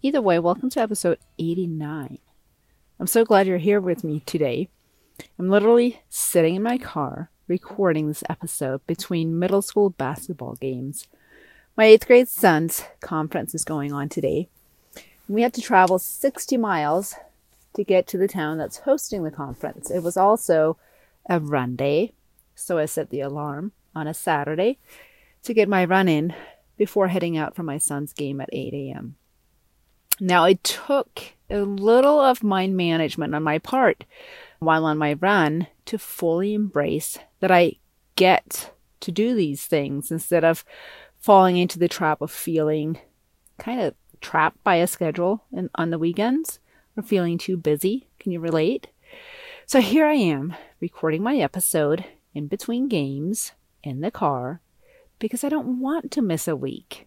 Either way, welcome to episode 89. I'm so glad you're here with me today. I'm literally sitting in my car recording this episode between middle school basketball games. My eighth grade son's conference is going on today. We had to travel 60 miles to get to the town that's hosting the conference. It was also a run day, so I set the alarm on a Saturday to get my run in before heading out for my son's game at 8 a.m. Now, it took a little of mind management on my part while on my run to fully embrace that I get to do these things instead of falling into the trap of feeling kind of trapped by a schedule in, on the weekends or feeling too busy. Can you relate? So here I am recording my episode in between games in the car because I don't want to miss a week.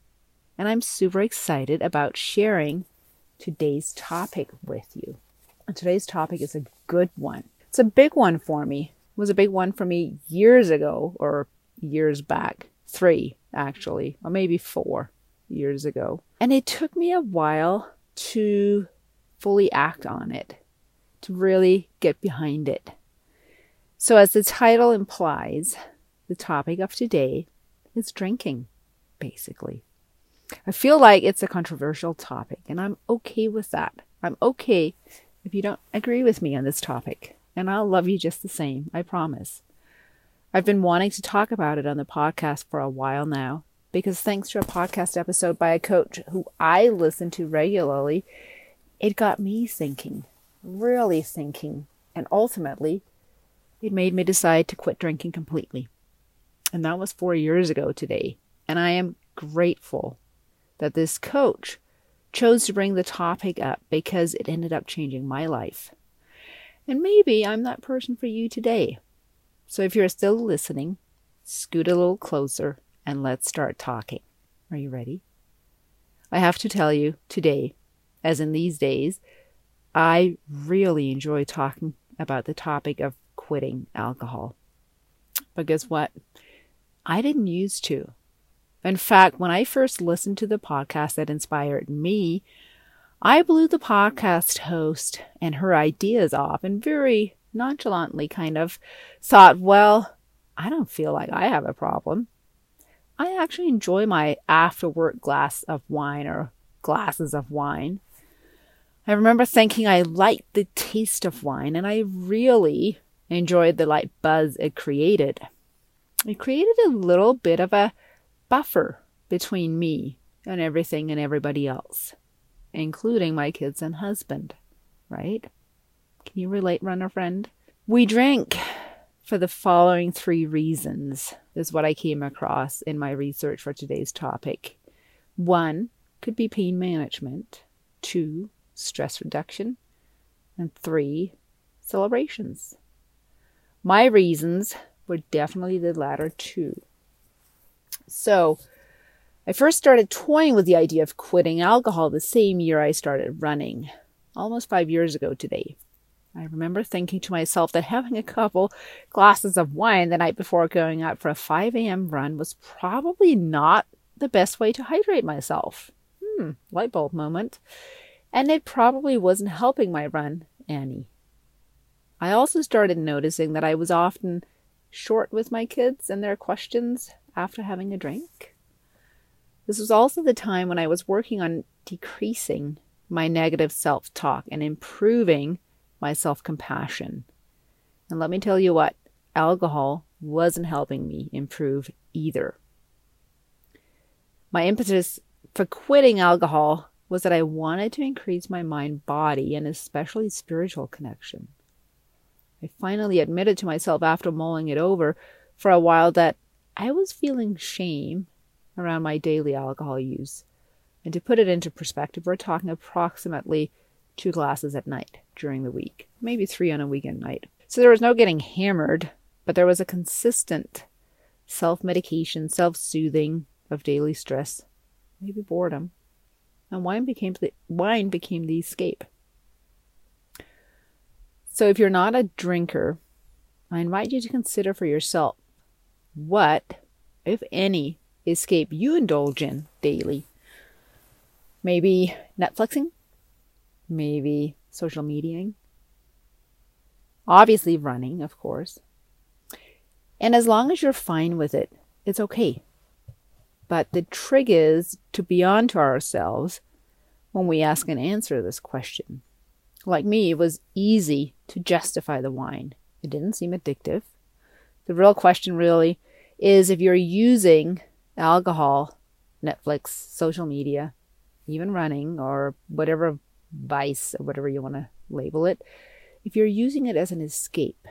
And I'm super excited about sharing today's topic with you. And today's topic is a good one. It's a big one for me. It was a big one for me years ago or years back. Three, actually, or maybe four years ago. And it took me a while to fully act on it, to really get behind it. So, as the title implies, the topic of today is drinking, basically. I feel like it's a controversial topic, and I'm okay with that. I'm okay if you don't agree with me on this topic, and I'll love you just the same, I promise. I've been wanting to talk about it on the podcast for a while now, because thanks to a podcast episode by a coach who I listen to regularly, it got me thinking, really thinking, and ultimately, it made me decide to quit drinking completely. And that was four years ago today. And I am grateful that this coach chose to bring the topic up because it ended up changing my life. And maybe I'm that person for you today. So if you're still listening, scoot a little closer and let's start talking. Are you ready? I have to tell you today, as in these days, I really enjoy talking about the topic of quitting alcohol. But guess what? I didn't used to. In fact, when I first listened to the podcast that inspired me, I blew the podcast host and her ideas off and very nonchalantly kind of thought, well, I don't feel like I have a problem. I actually enjoy my after work glass of wine or glasses of wine. I remember thinking I liked the taste of wine and I really enjoyed the light buzz it created. It created a little bit of a buffer between me and everything and everybody else, including my kids and husband, right? Can you relate, runner friend? We drink for the following three reasons, is what I came across in my research for today's topic. One could be pain management, two, stress reduction, and three, celebrations. My reasons were definitely the latter two. So, I first started toying with the idea of quitting alcohol the same year I started running, almost five years ago today. I remember thinking to myself that having a couple glasses of wine the night before going out for a 5 a.m. run was probably not the best way to hydrate myself. Hmm, light bulb moment. And it probably wasn't helping my run any. I also started noticing that I was often short with my kids and their questions after having a drink. This was also the time when I was working on decreasing my negative self talk and improving my self compassion. And let me tell you what, alcohol wasn't helping me improve either. My impetus for quitting alcohol was that I wanted to increase my mind body and especially spiritual connection. I finally admitted to myself after mulling it over for a while that I was feeling shame around my daily alcohol use. And to put it into perspective, we're talking approximately two glasses at night during the week, maybe three on a weekend night. So there was no getting hammered, but there was a consistent self medication, self soothing of daily stress, maybe boredom. And wine became the wine became the escape. So if you're not a drinker, I invite you to consider for yourself what, if any, escape you indulge in daily. Maybe Netflixing, maybe social mediaing, obviously running, of course. And as long as you're fine with it, it's okay. But the trick is to be on to ourselves when we ask and answer this question. Like me, it was easy to justify the wine. It didn't seem addictive. The real question really is if you're using alcohol, Netflix, social media, even running or whatever vice or whatever you want to label it, if you're using it as an escape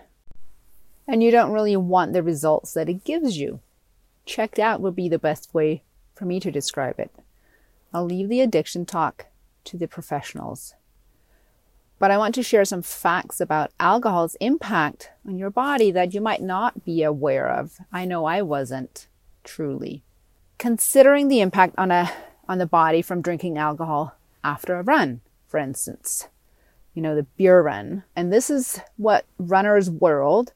and you don't really want the results that it gives you, checked out would be the best way for me to describe it. I'll leave the addiction talk to the professionals. But I want to share some facts about alcohol's impact on your body that you might not be aware of. I know I wasn't truly. Considering the impact on a on the body from drinking alcohol after a run, for instance. You know, the beer run. And this is what Runner's World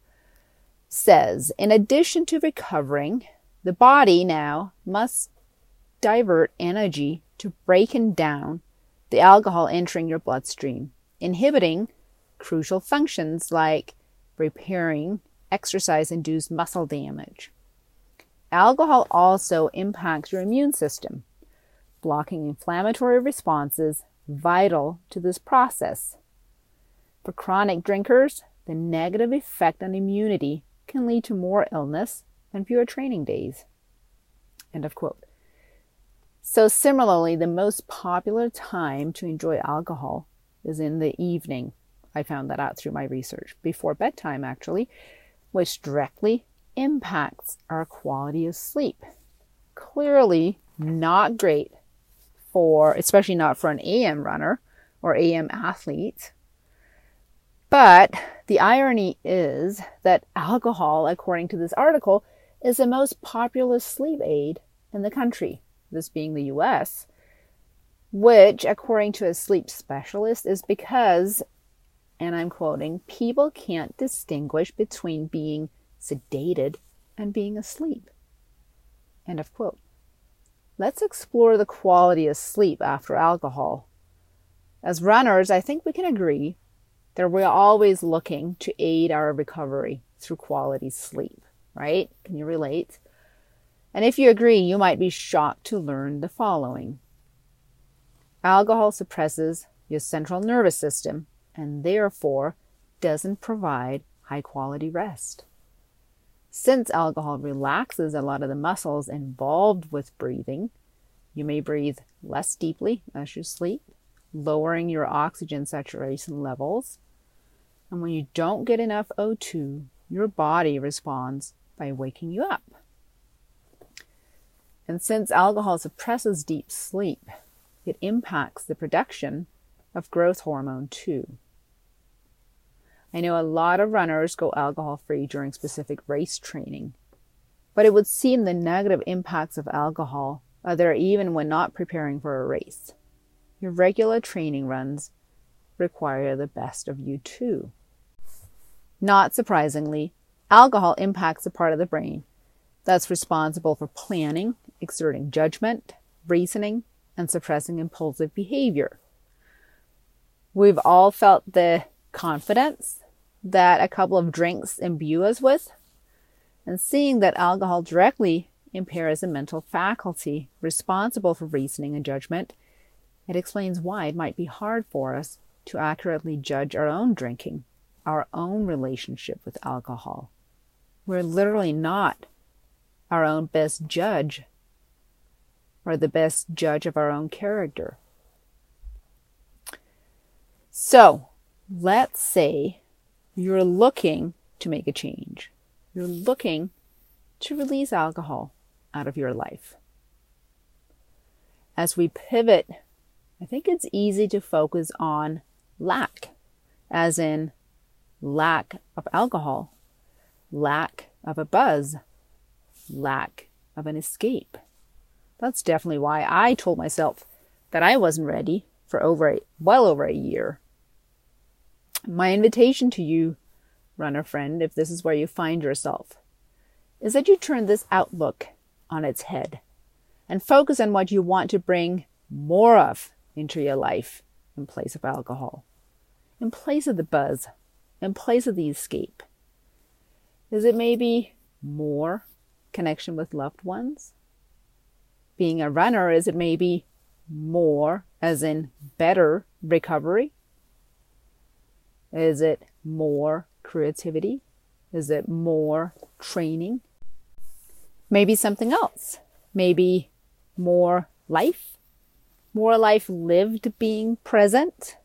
says. In addition to recovering, the body now must divert energy to breaking down the alcohol entering your bloodstream, inhibiting crucial functions like repairing exercise induced muscle damage. Alcohol also impacts your immune system, blocking inflammatory responses vital to this process. For chronic drinkers, the negative effect on immunity can lead to more illness and fewer training days. End of quote. So, similarly, the most popular time to enjoy alcohol is in the evening. I found that out through my research, before bedtime, actually, which directly impacts our quality of sleep. Clearly not great for, especially not for an AM runner or AM athlete. But the irony is that alcohol, according to this article, is the most popular sleep aid in the country, this being the US, which, according to a sleep specialist, is because, and I'm quoting, people can't distinguish between being sedated, and being asleep. End of quote. Let's explore the quality of sleep after alcohol. As runners, I think we can agree that we're always looking to aid our recovery through quality sleep, right? Can you relate? And if you agree, you might be shocked to learn the following Alcohol suppresses your central nervous system and therefore doesn't provide high quality rest. Since alcohol relaxes a lot of the muscles involved with breathing, you may breathe less deeply as you sleep, lowering your oxygen saturation levels. And when you don't get enough O2, your body responds by waking you up. And since alcohol suppresses deep sleep, it impacts the production of growth hormone too. I know a lot of runners go alcohol free during specific race training, but it would seem the negative impacts of alcohol are there even when not preparing for a race. Your regular training runs require the best of you too. Not surprisingly, alcohol impacts a part of the brain that's responsible for planning, exerting judgment, reasoning, and suppressing impulsive behavior. We've all felt the confidence that a couple of drinks imbue us with, and seeing that alcohol directly impairs a mental faculty responsible for reasoning and judgment, it explains why it might be hard for us to accurately judge our own drinking, our own relationship with alcohol. We're literally not our own best judge or the best judge of our own character. So, let's say you're looking to make a change. You're looking to release alcohol out of your life. As we pivot, I think it's easy to focus on lack, as in lack of alcohol, lack of a buzz, lack of an escape. That's definitely why I told myself that I wasn't ready for over a, well over a year. My invitation to you, runner friend, if this is where you find yourself, is that you turn this outlook on its head and focus on what you want to bring more of into your life in place of alcohol, in place of the buzz, in place of the escape. Is it maybe more connection with loved ones? Being a runner, is it maybe more, as in better recovery? Is it more creativity? Is it more training? Maybe something else. Maybe more life, more life lived being present.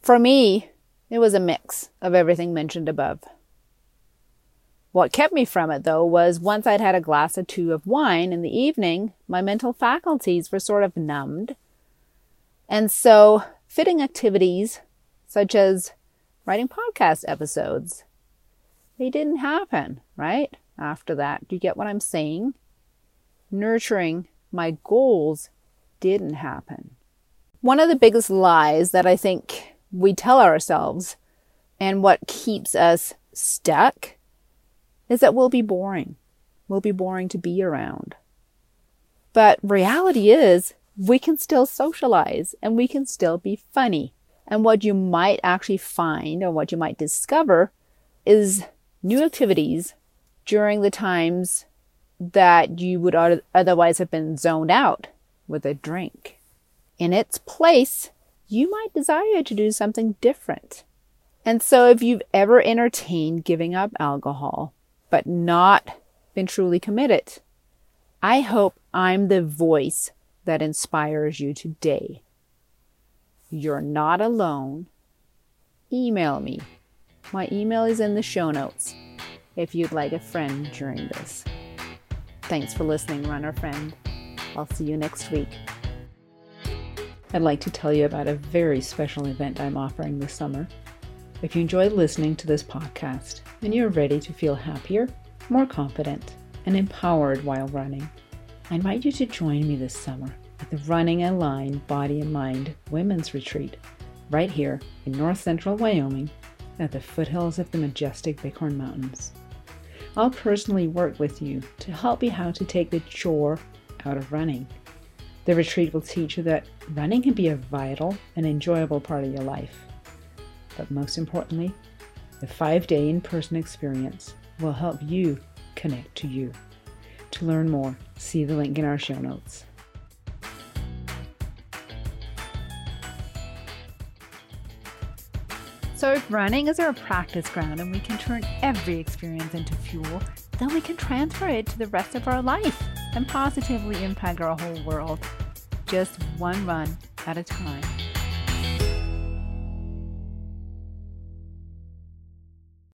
For me, it was a mix of everything mentioned above. What kept me from it, though, was once I'd had a glass or two of wine in the evening, my mental faculties were sort of numbed. And so, fitting activities such as writing podcast episodes, they didn't happen, right? After that, do you get what I'm saying? Nurturing my goals didn't happen. One of the biggest lies that I think we tell ourselves and what keeps us stuck is that we'll be boring. We'll be boring to be around. But reality is we can still socialize and we can still be funny. And what you might actually find or what you might discover is new activities during the times that you would otherwise have been zoned out with a drink. In its place, you might desire to do something different. And so if you've ever entertained giving up alcohol, but not been truly committed. I hope I'm the voice that inspires you today. You're not alone. Email me. My email is in the show notes if you'd like a friend during this. Thanks for listening, runner friend. I'll see you next week. I'd like to tell you about a very special event I'm offering this summer. If you enjoy listening to this podcast and you're ready to feel happier, more confident, and empowered while running, I invite you to join me this summer at the Running Aligned Body and Mind Women's Retreat right here in north central Wyoming at the foothills of the majestic Bighorn Mountains. I'll personally work with you to help you how to take the chore out of running. The retreat will teach you that running can be a vital and enjoyable part of your life but most importantly, the five day in person experience will help you connect to you. To learn more, see the link in our show notes. So, running is our practice ground and we can turn every experience into fuel, then we can transfer it to the rest of our life and positively impact our whole world, just one run at a time.